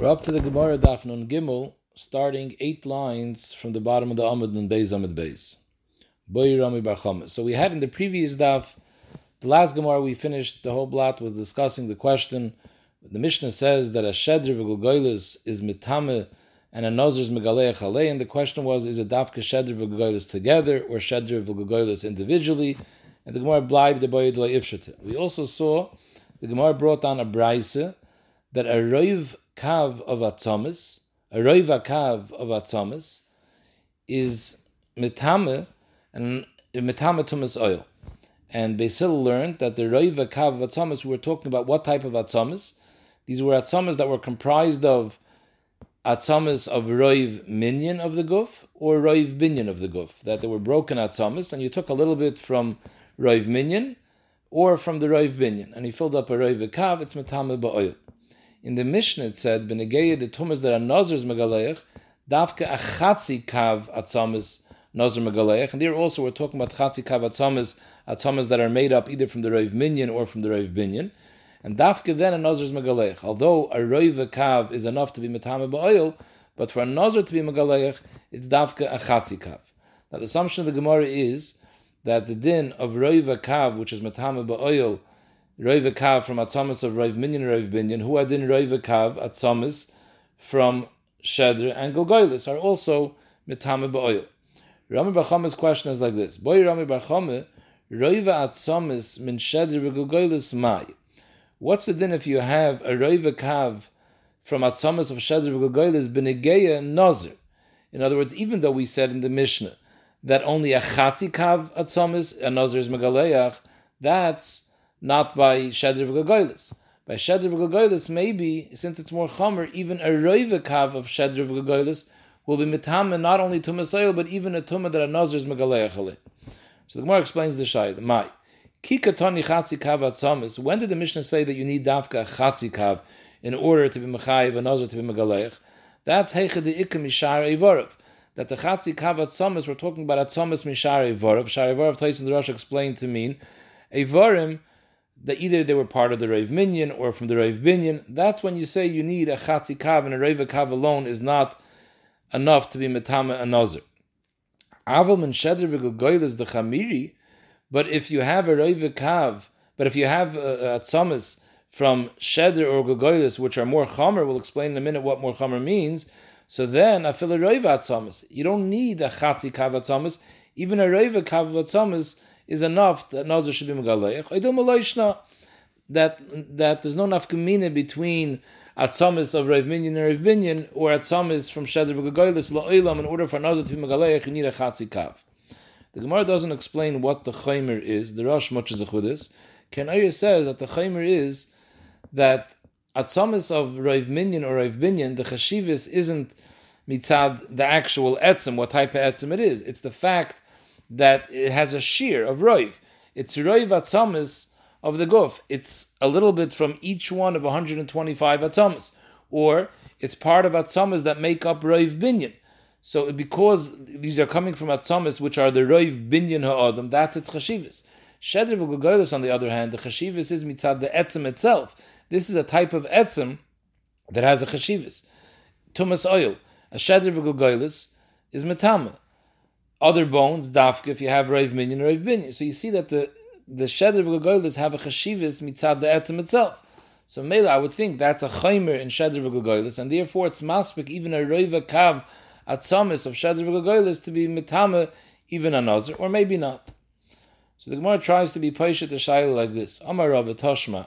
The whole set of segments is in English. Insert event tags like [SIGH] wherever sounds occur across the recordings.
We're up to the Gemara Daf Nun Gimel, starting eight lines from the bottom of the Amud and Beis Amud Beis. So we had in the previous Daf, the last Gemara we finished, the whole blot was discussing the question. The Mishnah says that a Shedr v'Gulgoylis is mitame and a Nozer is Megalei and the question was, is a Dafka Shedr v'Gulgoylis together or Shedr v'Gulgoylis individually? And the Gemara blieb the Boy Ifshate. We also saw the Gemara brought down a Braise that a Roiv kav of atzomis, a roiva kav of atzomis, is metame and metame tumas oil. And Basil learned that the roiva kav of atzomis, we were talking about what type of atzomis. These were atzomis that were comprised of atzomis of roiv minyan of the guf or roiv binyan of the guf, that they were broken atzomis, and you took a little bit from roiv minyan or from the roiv binyan, and he filled up a roiv kav, it's metame ba'oil. In the Mishnah it said, "Benegeya the tumas that are nazars megaleich, dafke a chatzi kav atzamis nazar megaleich." And there also we're talking about chatzi kav atzamis, atzamis that are made up either from the roiv minyan or from the roiv binyan. And dafke then a nazar's megaleich. Although a roiv kav is enough to be metame ba'oil, but for a nazar to be megaleich, it's dafke a chatzi kav. Now the assumption of the Gemara is that the din of roiv kav, which is metame ba'oil, Roiv Kav from Atzamas of Roiv Minyan Roiv Binyan, who had in Roiv Kav Atzamas from Shedr and Gogoilis are also Mitame Ba'oil. Rami Barchama's question is like this: Boy Rami Barchama, Roiv Atzamas min Shedr v'Gogoilis Mai. What's the din if you have a Roiv Kav from Atzamas of Shedr v'Gogoilis Benegeya Nazir? In other words, even though we said in the Mishnah that only a Chatzi Kav Atzamas, a Nazir is Megaleach, that's not by Shedr v'Gagoylis. By Shedr v'Gagoylis, maybe, since it's more chomer, even a roivakav of Shedr v'Gagoylis will be mitame not only to Masoil, but even a tumah that a Nazir is megaleachale. So the Gemara explains the Shai, the Mai. Kikatoni chatzi kav atzamis. When did the Mishnah say that you need dafka chatzi kav in order to be mechayiv a Nazir to be megaleach? That's heiche the ikam mishar evorov. That the chatzi kav atzamis, we're talking about atzamis mishar evorov. Shar evorov, Taisus the Rosh explained to mean evorim that either they were part of the Rav Minyan or from the Rav Binyan, that's when you say you need a Chatzi Kav and a Rav Kav alone is not enough to be Metama and Nazir. Aval min Shedr v'Gogoyl is the Chamiri, but if you have a Rav Kav, but if you have a, Tzomis from Shedr or Gogoylis, which are more Chomer, we'll explain in a minute what more Chomer means, so then a Rav Atzomis. You don't need a Chatzi Kav Atzomis, even a Rav Kav Atzomis is enough that Nazir should be Megaleich. Idil Maloishna, that that there's no nafkamina between atzamis of Rav Minyan and Rav Binyan or atzamis from Shadr V'Gagoylis La'olam in order for Nazir to be Megaleich, you need a Chatzi Kav. The Gemara doesn't explain what the Chaymer is. The Rosh much is a chudis. Ken Ayer says that the Chaymer is that atzamis of Rav Minyan or Rav Binyan, the Chashivis isn't mitzad the actual etzim, what type of etzim it is. It's the fact that it has a shear of roiv. It's roiv atzamis of the guf. It's a little bit from each one of 125 atzamis. Or it's part of atzamis that make up roiv binyan. So because these are coming from atzamis, which are the roiv binyan ha'adam, that's its chashivas. Shedr v'gogolis, on the other hand, the chashivas is mitzad the etzim itself. This is a type of etzim that has a chashivas. Tumas oil. A shedr v'gogolis is metama other bones, dafka, if you have Rav Minyan Rav Binyan. So you see that the the Shedr V'Gogolis have a chashivas mitzad the etzim itself. So Mela, I would think that's a chaymer in Shedr V'Gogolis, and therefore it's maspik even a Rova Kav atzamis of Shedr V'Gogolis to be mitame even a or maybe not. So the Gemara tries to be paishet the shayla like this. Amar Rav Toshma.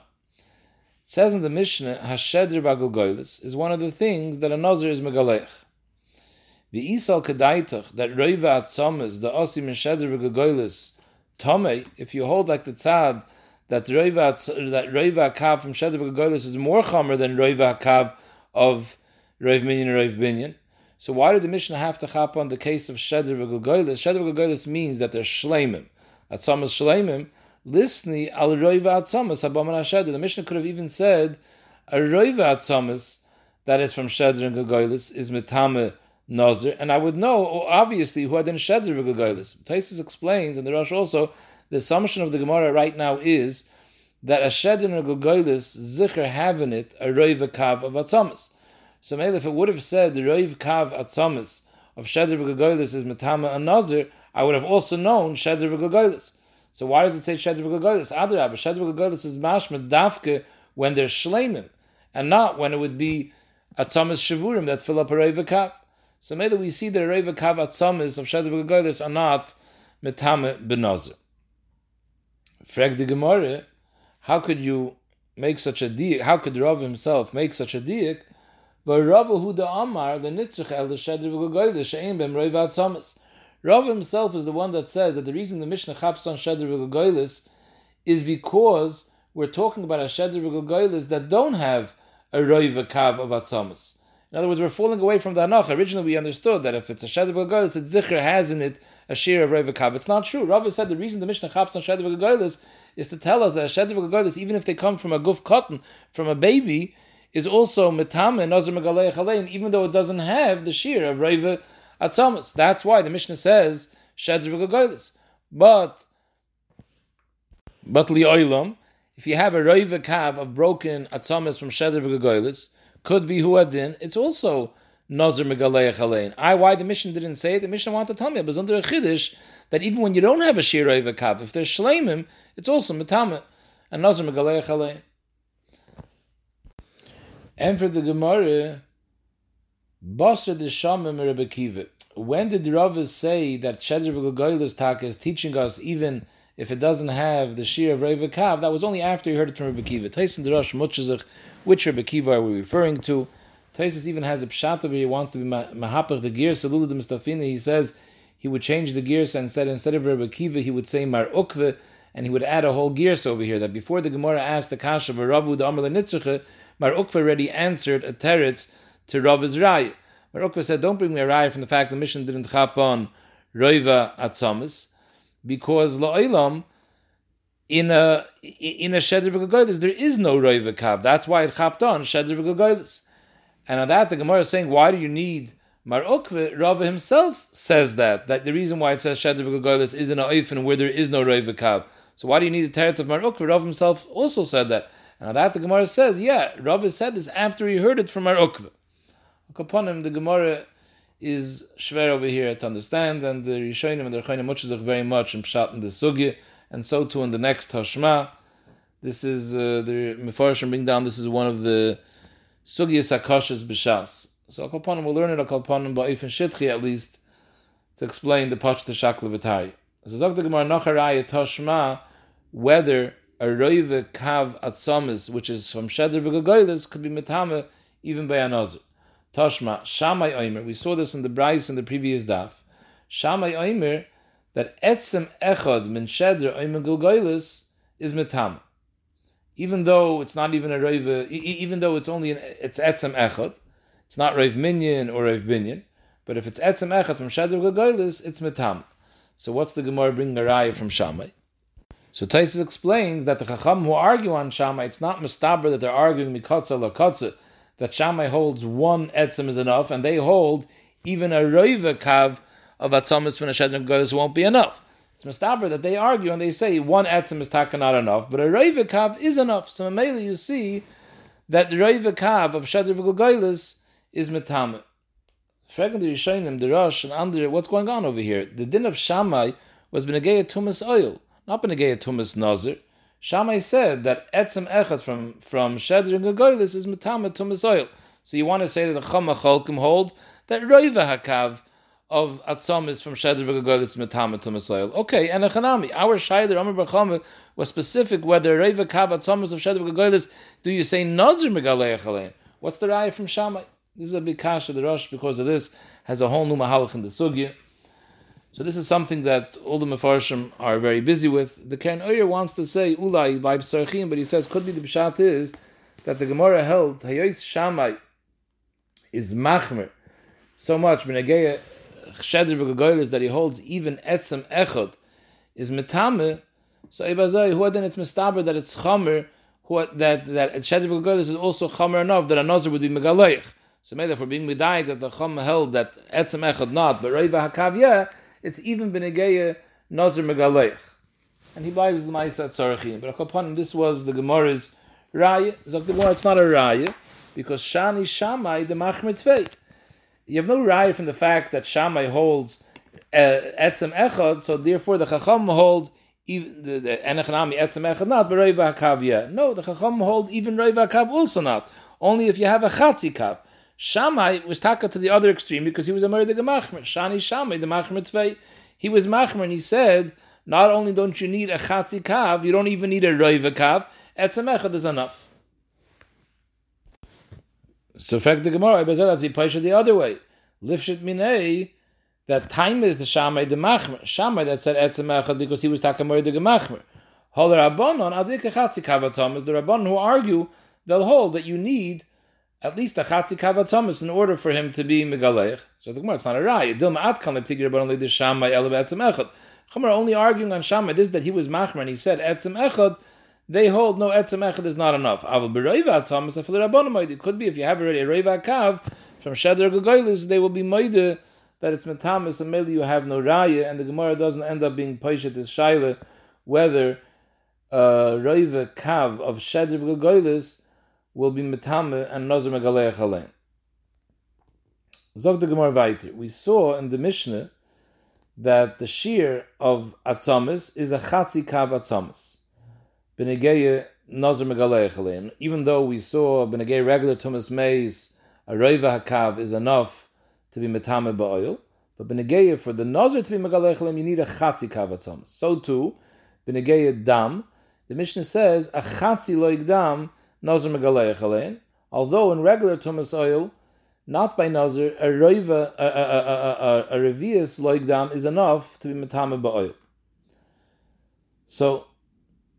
says in the Mishnah, Hashedr V'Gogolis is one of the things that a Nazir is megalech. The Isal Kedaitach, that Roiva Atzomas, the Osim Mesheder V'Gagoylis, Tome, if you hold like the Tzad, that Roiva, that Roiva Kav from Sheder V'Gagoylis is more Chomer than Roiva Kav of Roiv Minyan and Binyan. So why did the Mishnah have to chap on the case of Sheder V'Gagoylis? Sheder V'Gagoylis means that they're Shleimim. Atzomas Shleimim, Listni al Roiva Atzomas, Habaman HaSheder. The Mishnah could have even said, a Roiva Atzomas, that is from Sheder and is Metame Nazir, and I would know obviously who had in Shedr v'Gagolis. Taisus explains, and the Rosh also, the assumption of the Gemara right now is that a Shedr v'Gagolis zikr having it a roiva kav of atzamas. So maybe if it would have said the Roiv Kav Atzamis of Shedr V'Gagolis is Metama and Nazir, I would have also known Shedr V'Gagolis. So why does it say Shedr V'Gagolis? Adrab, Shedr V'Gagolis is Mashma Dafke when they're Shleimim, and not when it would be Atzamis Shavurim that fill up a Roiv Kav. So maybe we see that a Roiv Kav of V'Gagolis are not Metame Benazir. Frag the Gemara, how could you make such a diak? How could Rav himself make such a diak? Rav himself is the one that says that the reason the Mishnah chaps on Shedr v'Gogoylis is because we're talking about a Shedr v'Gogoylis that don't have a Roiva Kav of Atzamas. In other words, we're falling away from the Anach. Originally, we understood that if it's a Shedr v'Gogoylis, it Zikr has in it a shear of Roiva Kav. It's not true. Rav said the reason the Mishnah chaps on Shedr v'Gogoylis is to tell us that a Shedr v'Gogoylis, even if they come from a guf cotton, from a baby, is also metame and megalei even though it doesn't have the shear of reiva atzamas. That's why the Mishnah says shedr v'gagolis. But but lioilam, if you have a reiva kav of broken atzamas from shedr v'gagolis, could be huadin. It's also nazar megalei I why the Mishnah didn't say it. The Mishnah wanted to tell me it was under a chiddush that even when you don't have a reiva kav, if there's shleimim, it's also metame and nazar megalei and for the Gemara, Basra the Shamim Rebbe. When did the Rav say that Shedr V'Gogoylus Tak is teaching us even if it doesn't have the Shir of Rebbe Kav? That was only after he heard it from Rebbe Kiva. Taisus Rosh Mutchazach, which Rebbe Kiva are we referring to? Taisus even has a pshat where he wants to be mahapach the gear. Salulu the Mustafina. He says he would change the gears and said instead of Rebbe Kiva he would say Mar Ukve and he would add a whole gears over here. That before the Gemara asked the Kasha of Ravu the Amr Nitzracha, Mar Ukva already answered a teretz to Rav's Rai. Mar Ukva said, don't bring me a Rai from the fact the mission didn't chap on Roiva Atzamis, because La'ilam, in a in a Shedr V'Gagoylis, there is no Roiva Kav. That's why it chapped on Shedr V'Gagoylis. And on that, the Gemara is saying, why do you need Mar Ukva? Rava himself says that, that the reason why it says Shedr V'Gagoylis is in a Oifen where there is no Roiva Kav. So why do you need the teretz of Mar Ukva? Rava himself also said that. And on that the Gemara says, yeah, Rabbi said this after he heard it from our Ukva. Upon him, the Gemara is schwer over here to understand, and the Rishonim and the Rechonim Mutchazach very much in Pshat in the Sugya, and so too in the next Hashma. This is uh, the Mefarshim bring down. This is one of the Sugya Sakashas B'Shas. So Akalpanim will learn it Akalpanim Ba'ifin Shitchi at least to explain the Pach V'Tari. So Zog the Gemara Nacharaya Tashma whether a roive kav atzamis, which is from sheder v'gagoylis, could be metame even by another. Tashma shamay oimer. We saw this in the Braise in the previous daf. Shamay oimer that etzem echad min sheder oimer gagoylis is metame. Even though it's not even a roive, even though it's only an, it's etzem echad, it's not roiv minyan or roiv binyan, but if it's etzem echad from sheder gagoylis, it's metame. So what's the Gemara bringing a raya from Shamay? So Taisus explains that the Chacham who argue on Shammai, it's not Mustaber that they're arguing Mikotza Lakotza, that Shammai holds one etzim is enough, and they hold even a Roiva Kav of Atzamis when a goes won't be enough. It's Mustaber that they argue and they say one etzim is taka not enough, but a Roiva Kav is enough. So mainly you see that the Roiva Kav of Shedrin Gogoilis is Metame. Fragging showing them the rush and under what's going on over here? The din of Shammai was Benegea Tumas oil not Benegea Tumas Nazir. Shammai said that etzem echad from from Shedr and Gagoylis is metama tumas oil. So you want to say that the Chama Cholkim hold that Roiva Hakav of Atzom is from Shedr Gagoylis metama tumas oil. Okay, and a Chanami, our Shaider Amr Bachama was specific whether Roiva Kav Atzom is of Shedr Gagoylis. Do you say Nazir Megalei What's the raya from Shammai? This is a big kasha. The Rosh, because of this, has a whole new mahalach in the sugya. So this is something that all the Mefarshim are very busy with. The Keren Oyer wants to say Ulai by Psarchim, but he says could be the Pshat is that the Gemara held Hayos Shamai is Machmer so much Benegeya Shedr v'Gagoylis that he holds even Etzem Echod is Metame. So Ibazai who then it's Mistaber that it's Chamer who that that Shedr v'Gagoylis is also Chamer enough that a would be Megaleich. So maybe for being Medayik that the Chum held that Etzem Echod not, but Reiva Hakav yeah it's even Benegeya Nazir Megaleich. And he buys the Maisa at Sarachim. But upon this was the Gemara's Raya. The Gemara, it's not a Raya. because Shani Shamai the Machmer Tvei. You have no right from the fact that Shammai holds uh, Etzem Echad, so therefore the Chacham hold even the, Enechanami Etzem Echad not, but Reiva Hakav. No, the Chacham hold even Reiva Hakav also not. Only if you have a Chatzi Kav. Shammai was taka to the other extreme because he was a murder Machmer. Shani Shammai the Machmer Tvei. He was Machmer and he said, not only don't you need a Chatzi Kav, you don't even need a Reiva Kav. Etzem Echad is enough. So fact the Gemara, that's be paisha the other way. Lifshit minei, that time is the Shammai the Machmer. Shammai that said Etzem Echad because he was takamor the Gemachmer. Holer Rabbanon, Adik Chatzi Kavatom is the Rabbanon who argue, they'll hold that you need at least a Chatzi Kavatom in order for him to be Megalech. So the Gemara, it's not a Rai. Dilma Atkan, like Tigir Rabbanon, the Shammai, Elab Etzem Echad. Chomer only arguing on Shammai, this that he was Machmer and he said Etzem Echad, they hold no etzem echad is not enough. Aval b'roiva atzam is a rabbanim It could be if you have already a roiva kav from sheder gagolis, they will be moide that it's metamis and maybe you have no raya, and the gemara doesn't end up being paishet as shaila whether uh, kav of sheder gagolis will be metame and nazar megaleach alein. Zog the gemara weiter. We saw in the Mishnah that the shear of atzamis is a chatzi kav atzamis. Benegeye Nazar Megalech Even though we saw Benegeye regular Tumas Mays, a Reva Hakav is enough to be Metame Ba'oil, but Benegeye for the Nazar to be Megalech you need a Chatzi Kavatzom. So too, Benegeye Dam, the Mishnah says, a Chatzi Loik Dam, Nazar Megalech Although in regular Tumas oil, not by Nazir, a Reva, a, a, a, a, a, Loik is enough to be Metame Ba'oil. So,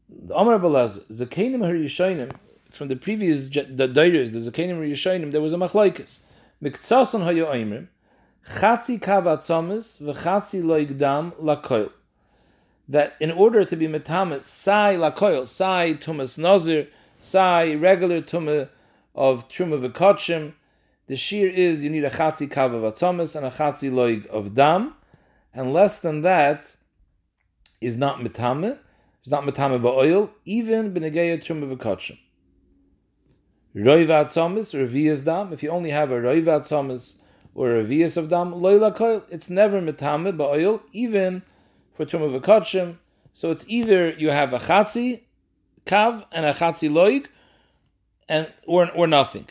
the Amar Balaz, Zakenim Harishainim, from the previous the Dairis, the Zakenim Harishainim, there was a machlaikas. Miktsason hayo aimrim, Chatzi kavat samis, v'chatzi loigdam lakoil. That in order to be metamet, sai lakoil, sai tumas nazir, sai regular tumah of truma v'kotchim, the shear is you need a chatzi kava vatzomis and a chatzi loig of dam, and less than that is not metamet, it's not metame ba'oil, even b'negeya truma v'kotchim. Roivat somis, revias dam, if you only have a roivat somis or a of dam, loila koil, it's never metame ba'oil, even for truma v'kotchim. So it's either you have a chatzi kav and a chatzi loig, and or or nothing.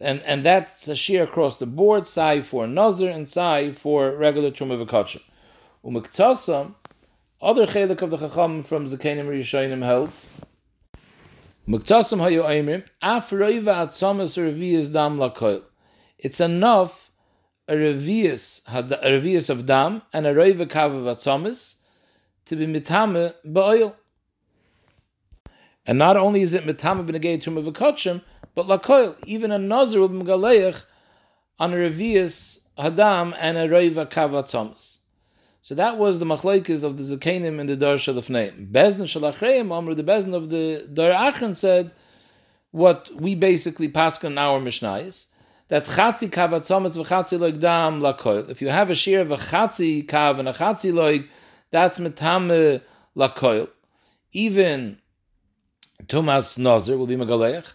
And and that's a shear across the board, sai for nazir and sai for regular truma v'kotchim. Umiktasam, other chelik of the Chacham from Zakenim Rishonim held. Muktasam hayu aimrim af roiva atzamas revius dam lakoil. It's enough a revius a revius of dam and a roiva kav of atzamas to be mitame ba'oil. And not only is it mitame b'negei tum of a but lakoil even a nazir will be megaleich on a revius hadam and a roiva kav atzamas. So that was the machlekes of the zakenim in the Dar Shalafneim. Bezdin Shalachreim, Amr, the Bezdin of the Dar Achen said what we basically pass in our Mishnayis, that chatzi kav atzomas v'chatzi loig dam lakoil. If you have a shear of a chatzi kav and a chatzi that's metame lakoil. Even Tumas Nazir will be megaleich.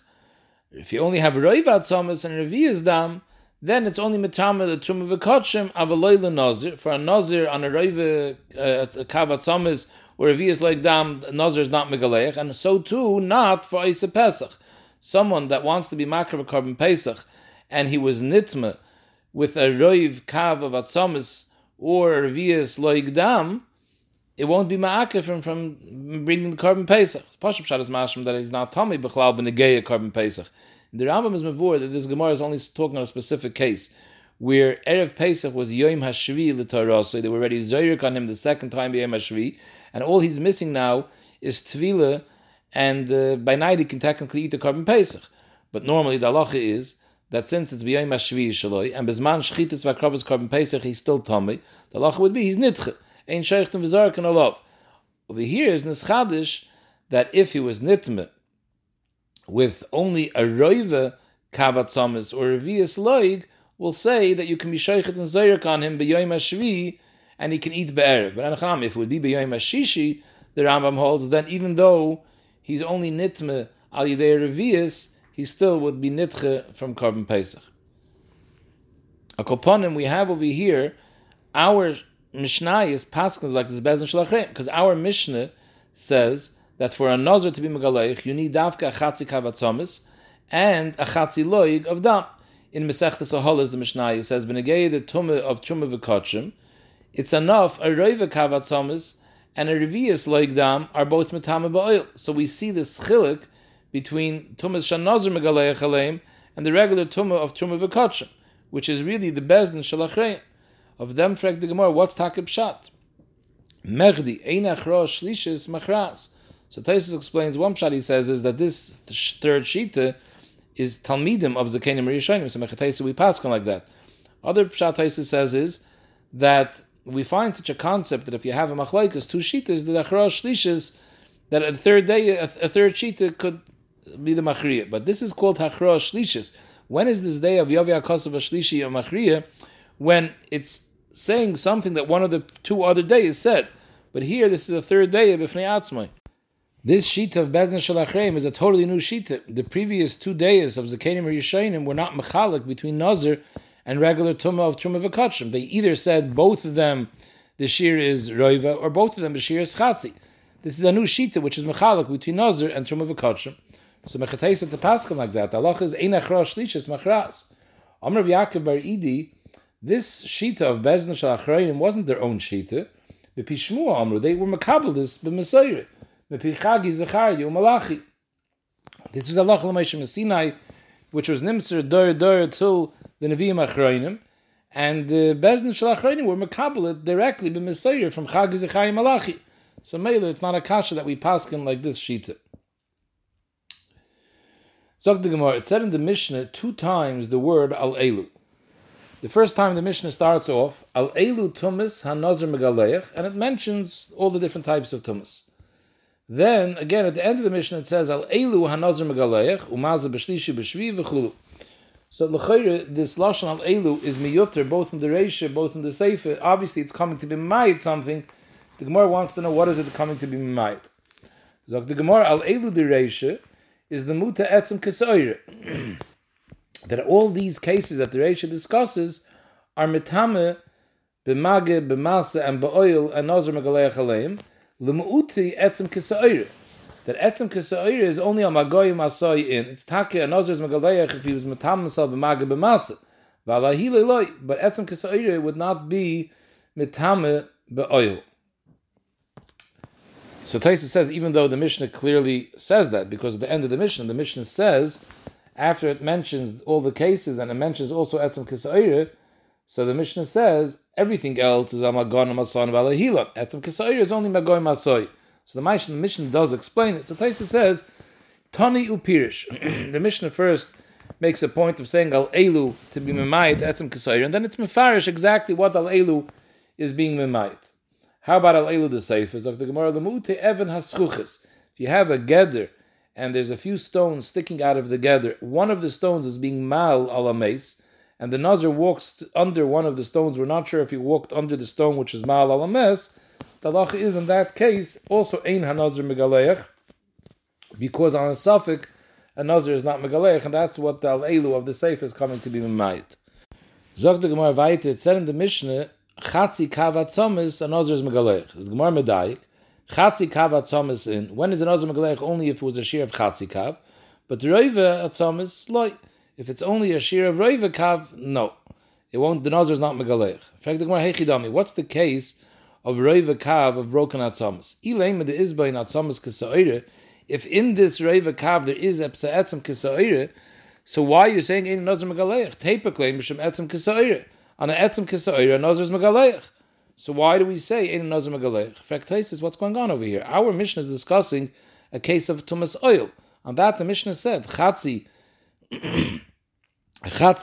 If you only have roiv atzomas and revius dam, then it's only mitama the truma v'kotchim avaloy nazir for a nazir on a roive uh, kavatzomis or if he is like dam nazir is not megaleich, and so too not for Isa Pesach. Someone that wants to be makar korban Pesach and he was nitma with a roiv kav of atzomis or revius loig dam, it won't be ma'akir from, from bringing the korban Pesach. Pashup Shad is mashim that he's not Tommy Bechlal Benegeya korban Pesach. The Rambam is mavur that this Gemara is only talking on a specific case where Erev Pesach was Yom Hashvi l'Torah, so they were already Zoyrik on him the second time Yom Hashvi, and all he's missing now is Tvila, and uh, by night he can technically eat the korban Pesach. But normally the halacha is that since it's B'yom Hashvi Shaloi, and Bezman Shchitas Vakravas korban Pesach, he's still Tomei, the halacha would be he's Nitche, Ein Sheichtim V'Zarek and Olav. Over here is Nischadish that if he was Nitme, with only a roiva kavatzamis or a vias loig will say that you can be sheikhet and zayrik on him b'yoyim hashvi and he can eat be'erev. But anachanam, if it would be b'yoyim hashishi, the Rambam holds, then even though he's only nitme al yidei revius, he still would be nitche from Korban Pesach. A koponim we have over here, our Mishnah is paskins like this bezin shalachem, because our Mishnah says that for a nazar to be megaleich, you need davka chatzi kavatzomis and a chatzi loig of dam. In Masechtas Aholas, the Mishnah says, "Benegei the tumah of tumah v'kotchim." It's enough a roiva kavatzomis and a revius loig dam are both metame ba'oil. So we see this chilik between tumas shanazar megaleich aleim and the regular tumah of tumah v'kotchim, which is really the bezdin shalachrein. Of them, frag the Gemara, what's takib shat? Mechdi einach shlishis machras. So Taisus explains one shot he says is that this third shita is talmidim of zakenim rishonim. So Mechataisu we pass on like that. Other shot Taisus says is that we find such a concept that if you have a machlaikas two shitas, the achrosh shlishis, that a third day a, third shita could be the machriya. But this is called hachrosh shlishis. When is this day of Yovi Akosav Shlishi or Machriya? When it's saying something that one of the two other days said. But here, this is the third day of Bifnei Atzmai. This sheet of Bezin Shalachreim is a totally new sheet. The previous two days of Zakenim or Yishainim were not mechalik between Nazir and regular Tumah of Tumah V'Kachim. They either said both of them the shear is Roiva or both of them the shear is Chatzi. This is a new sheet which is mechalik between Nazir and Tumah V'Kachim. So Mechatais at the Pascal like that. Allah is Einach Rosh Lishas Machras. Amr Yaakov Bar Idi, this shita of Bezin Shalachreim wasn't their own shita. B'pishmua Amru, they were makabel this b'Mesayre. B'pichagi Zechariah Malachi. This was Allah L'Moshe Sinai, which was Nimser Dor Dor till the Nevi'im Achroinim, and uh, Shalachroinim were makabel directly b'Mesayre from Chagi Zechariah Malachi. So Mela, it's not a kasha that we paskin like this shita. Zog the Gemara, it said in the Mishnah two times the word al elu. The first time the Mishnah starts off, al elu tumis hanazir megaleich, and it mentions all the different types of tumis. Then again at the end of the Mishnah it says al elu hanazir megaleich umaza b'shlishi b'shvi v'chulu. So l'chayre this lashon al elu is miyuter both in the reisha both in the sefer. Obviously it's coming to be mayit something. The Gemara wants to know what is it coming to be mayit. Zog the Gemara al elu the reisha is the muta etzim kesoire. [CLEARS THROAT] that all these cases that the Reisha discusses are mitame b'mage, b'masa, and b'oil, and nozer megaleach aleim, l'mu'uti etzim kesoire. That etzim kesoire is only a magoyim asoi in. It's take a nozer's megaleach if he was mitame himself b'mage, b'masa. V'alahi but etzim kesoire would not be mitame b'oil. So Taisa says, even though the Mishnah clearly says that, because at the end of the Mishnah, the Mishnah says, after it mentions all the cases and it mentions also Etzim Kisa'ira, so the Mishnah says, everything else is Amagon Mason Valahilon. Etzim Kisa'ira is only Magoy Masoy. So the Mishnah, does explain it. So Taisa says, Tani Upirish. [CLEARS THROAT] the Mishnah first makes a point of saying Al Elu to be Memayit Etzim Kisa'ira, and then it's Mefarish exactly what Al Elu is being Memayit. How about al elu the seifers? If you have a gather and there's a few stones sticking out of the gather, one of the stones is being mal al and the nazir walks under one of the stones. We're not sure if he walked under the stone which is mal al mes. The is in that case also ein hanazir megaleich, because on a suffix a nazir is not megaleich, and that's what the al of the sefer is coming to be memayit. Zog the Gemara. It said in the Mishnah Chatzi kava tzomis, an ozer is megalech. The Gemara medayik. Chatzi kava tzomis in. When is an ozer megalech? Only if it was a shear of chatzi kav. But roiva tzomis, loy. If it's only a shear of roiva kav, no. It won't, the nozer is not megalech. What's the case of roiva kav of broken atzomis? Ilaim the izba in atzomis kesaire. If in this roiva kav there is epsa etzem kesaire, so why are you saying ein nozer megalech? Tepa claim b'shem etzem kesaire on an etzim kisayir, nozer's megaleich. So why do we say ein nozer megaleich? Fact is what's going on over here. Our mission is discussing a case of tumas oil. On that, the Mishnah said chatzi [CLEARS THROAT] chatzi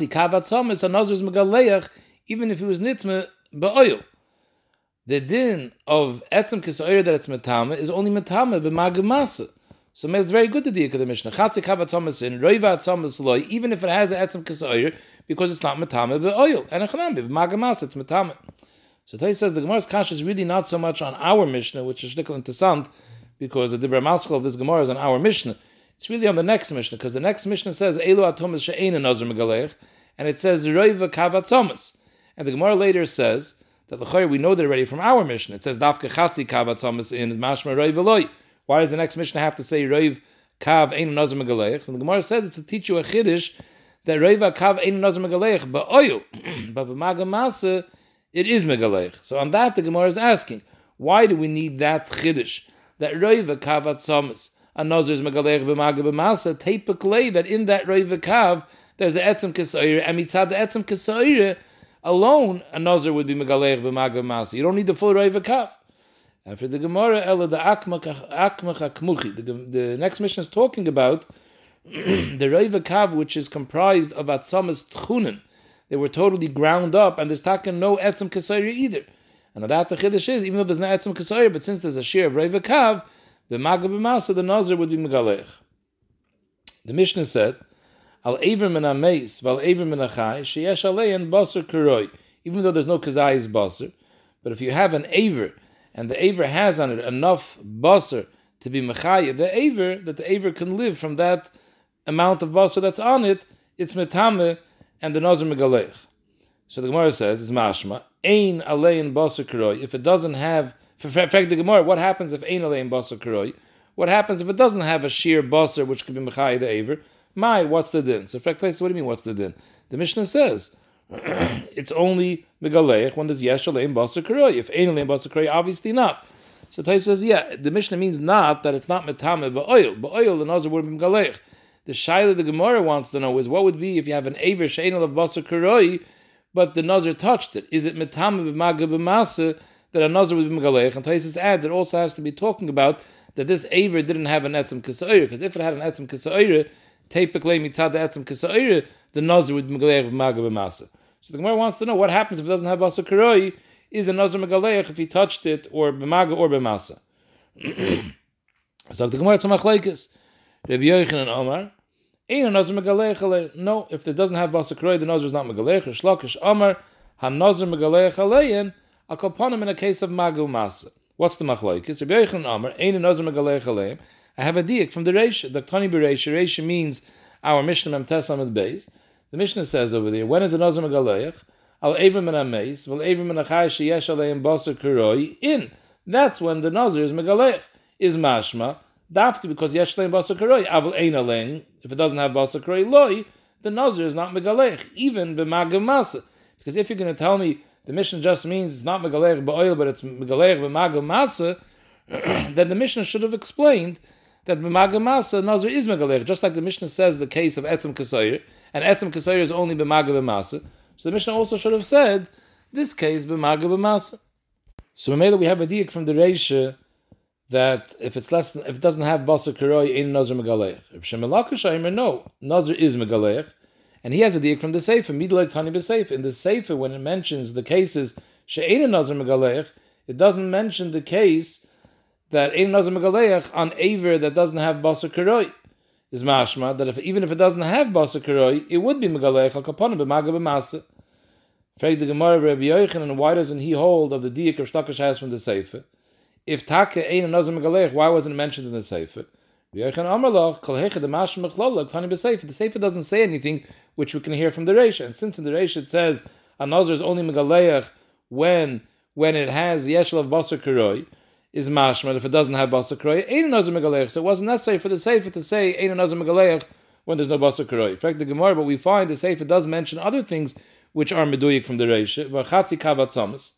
kavat is a nozer's megaleich, even if he was nitme beoil. The din of etzim kisayir that it's metame is only metame b'magemasa. So it's very good to the the Mishnah. Chatzik hava tzomas in roiva tzomas loy, even if it has an etzem kasoyer, because it's not metame be oil and a be magamas it's metame. So Tay says the Gemara's kasha is really not so much on our Mishnah, which is shtickle interessant, because the Dibra Maschal of this Gemara is on our Mishnah. It's really on the next Mishnah, because the next Mishnah says, Elu atomas she'ein nazar and it says, Roiva kavatzomas. And the Gemara later says, that the we know that already from our Mishnah. It says, Dafka chatzi kavatzomas in mashma roiva loy. Why does the next Mishnah have to say Roiv kav ein nazar megalech? And the Gemara says it's to teach you a chiddush that Roiva kav ein nazar megalech, but [CLEARS THROAT] oil, but b'magamasa, it is megalech. So on that, the Gemara is asking, why do we need that chiddush? That Roiva Kavat atzomas, a nazar is megalech b'magamasa, teipik that in that Roiva kav, there's an etzem kesoire, and mitzad the etzem kesoire, alone, a would be megalech b'magamasa. You don't need the full Roiva kav. And for the Gemara, Ella the Akmach the next mission is talking about [CLEARS THROAT] the Reiva Kav, which is comprised of Atzamas Tchunen. They were totally ground up, and there's taken no Etzem Kasayri either. And that the Chiddush is, even though there's no Etzem Kasayri, but since there's a share of Reiva Kav, the Maga B'masa, the Nazir would be Megalech. The Mishnah said, Al Aver Min HaMeis, Val Aver Min HaChai, Sheyesh Alein Basar Kuroi. Even though there's no Kazayis Basar, but if you have an Aver, and the Aver has on it enough Basar to be Mechayiv, the Aver, that the Aver can live from that amount of Basar that's on it, it's Metame and the Nazir Megalech. So the Gemara says, it's Mashma, Ein Alein Basar. If it doesn't have, for fact, the Gemara, what happens if Ein Alein Basar? What happens if it doesn't have a sheer Basar which could be Mechayiv the Aver? My, what's the din? So, fact, what do you mean, what's the din? The Mishnah says, [CLEARS THROAT] it's only megaleich when there's yesh aleim basar. If ain't aleim basar karoi, obviously not. So Tais says, yeah, the Mishnah means not that it's not metame but oil. But oil, the nazar would be megaleich. The shaila the Gemara wants to know is what would be if you have an aver shein of basar karoi, but the nazar touched it. Is it metame b'maga b'masa that a nazar would be megaleich? And Tais adds it also has to be talking about that this aver didn't have an etzem kisa'ir, because if it had an etzem kisa'ir, teipik mitzad the etzem kisa'ir, the nazar would be megaleich b'maga b'masa. So the Gemara wants to know what happens if it doesn't have basa karoi. Is a nazar megaleich if he touched it or b'maga or b'masa? [CLEARS THROAT] so the Gemara tzamach leikis. Rabbi Yochanan Omar. No, if it doesn't have basa karoi, the nazar is not megaleich. Shlakish Omar. Ha nazar megaleich alein. A koponim in a case of maga umasa. What's the machlokes? Rabbi Yochanan Omar. A nazar megaleich alein. I have a diak from the Reisha. The Tani Bereisha. Reisha means our Mishnah Mem Tesam at the base. The Mishnah says over there, when is a Nazar Megaleich? Al Evim and Ameis, Val Evim and Achai Sheyesh Aleim Kuroi, in. That's when the Nazar is Megaleich. Is Mashma, Dafki, because Yesh Aleim Basar Kuroi, Aval Ein Aleim, if it doesn't have Basar Kuroi, Loi, the Nazar is not Megaleich, even B'Magav Masa. Because if you're going to tell me the Mishnah just means it's not Megaleich Ba'oil, but it's Megaleich B'Magav Masa, [CLEARS THROAT] then the Mishnah should have explained that b'magamasa nazir is megaler, just like the Mishnah says the case of etzem kasayir, and etzem kasayir is only b'maga b'masa. So the Mishnah also should have said this case b'maga b'masa. So we we have a diak from the Reisha that if it's less than, if it doesn't have basar karoi, ain't nazir megalech. If shemelakashaymer, no, nazir is megalech, and he has a diak from the Sefer, midlek tani b'sefer. In the Sefer, when it mentions the cases she'ain't nazir megalech, it doesn't mention the case that ein nazar megaleach on aver that doesn't have basar karoi is mashma that if even if it doesn't have basar karoi, it would be megaleach al kaponim b'maga b'masa. Frag the Gemara Rabbi Yochanan, and why doesn't he hold of the diak of Shtakash has from the Sefer? If taka ein nazar megaleach, why wasn't it mentioned in the Sefer? The Sefer doesn't say anything which we can hear from the Reisha. And since in the Reisha it says a nazar is only megaleach when when it has yeshel of basar karoi, is mashma if it doesn't have basa kroy, ain't nazar megaleich. So it wasn't necessary for the sefer to say ain't nazar megaleich when there's no basa kroy. In fact, the Gemara, but we find the sefer does mention other things which are meduyik from the kavat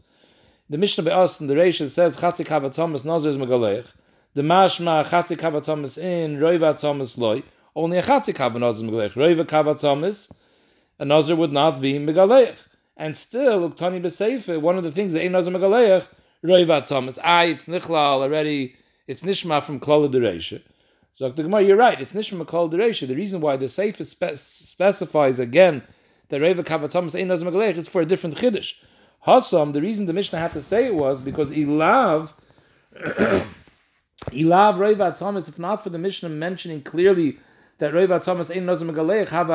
The Mishnah Be'as in the reisha says chatzi kavat thomas nazar is megaleich. The mashma chatzi kavat thomas in roiva thomas loy. Only a chatzi kavat nazar megaleich. Roiva kavat thomas, a nazar would not be megaleich. And still, uktani b'sefer, one of the things that ain't nazar megaleich Roivat Thomas. Ah, it's Nichlal already, it's Nishma from Klal Dereisha. So the Gemara, you're right, it's Nishma Klal Dereisha. The reason why the Sefer spe- specifies again that Reva Kavat ain't Nazim Galech is for a different Chiddush. Hassam, the reason the Mishnah had to say it was because Ilav, [COUGHS] Ilav Reva Thomas, if not for the Mishnah mentioning clearly that Reva Thomas ain't Nazim Galech, have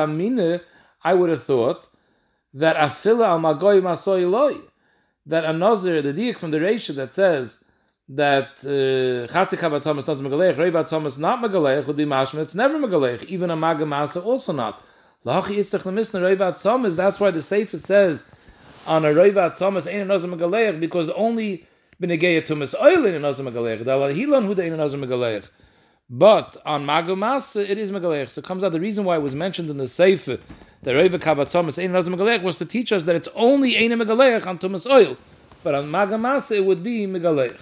I would have thought that Afila al Magoy Masoy that a the diak from the Reisha that says that uh, Chatzi Kabatzomas not Megalech, Reivat Tzomas not Megalech would be Mashma, it's never Megalech, even a Magamasa also not. Lahachi Yitzchak Lemisna, Reivat Thomas, that's why the Sefer says on a Reivat Tzomas, Ein Anozim Megalech, because only Benegeya Tumas Oil in Anozim Megalech, the Hilan Huda Ein Anozim Megalech. But on Magamasa, it is Megalech. So it comes out the reason why it was mentioned in the Sefer, that Reiva Kabatzomas Ein Anozim Megalech, was to teach us that it's only Ein Megalech on Tumas Oil. But on Magamasa, it would be Megalech.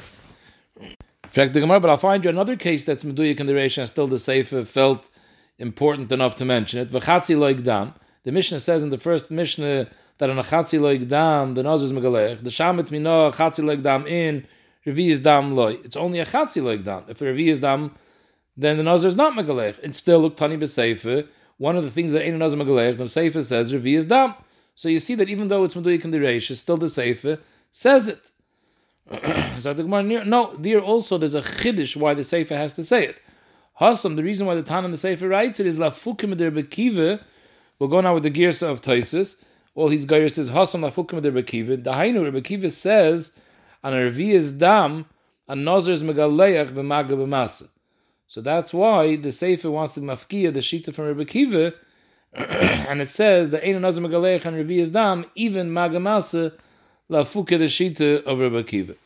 Check the Gemara, but I'll find you another case that's Meduyak in the Reish and still the Sefer felt important enough to mention it. V'chatzi loik dam. The Mishnah says in the first Mishnah that on a chatzi loik dam, the nose is megalech. The shamet mino chatzi loik dam in, revi is dam loy. It's only a chatzi loik dam. If revi is dam, then the nose is not megalech. It's still look tani b'seifer. One of the things that ain't a nose megalech, the Sefer says revi is dam. So you see that even though it's Meduyak in the still the Sefer says it. [CLEARS THROAT] so the no, there also there's a chiddush why the Sefer has to say it. Hasam, the reason why the Tan in the Sefer writes it is lafukim der bekiva. We'll go now with the gears of Taisus. All his gears says Hasam lafukim der bekiva. The Hainu Rebbekiva says an is dam an nazar's megaleach b'maga b'masa. So that's why the Sefer wants to mafkia the shita from Rebbekiva, [CLEARS THROAT] and it says the ein nazar megaleach and is dam even magamasa lafuka the shita of Rebbekiva.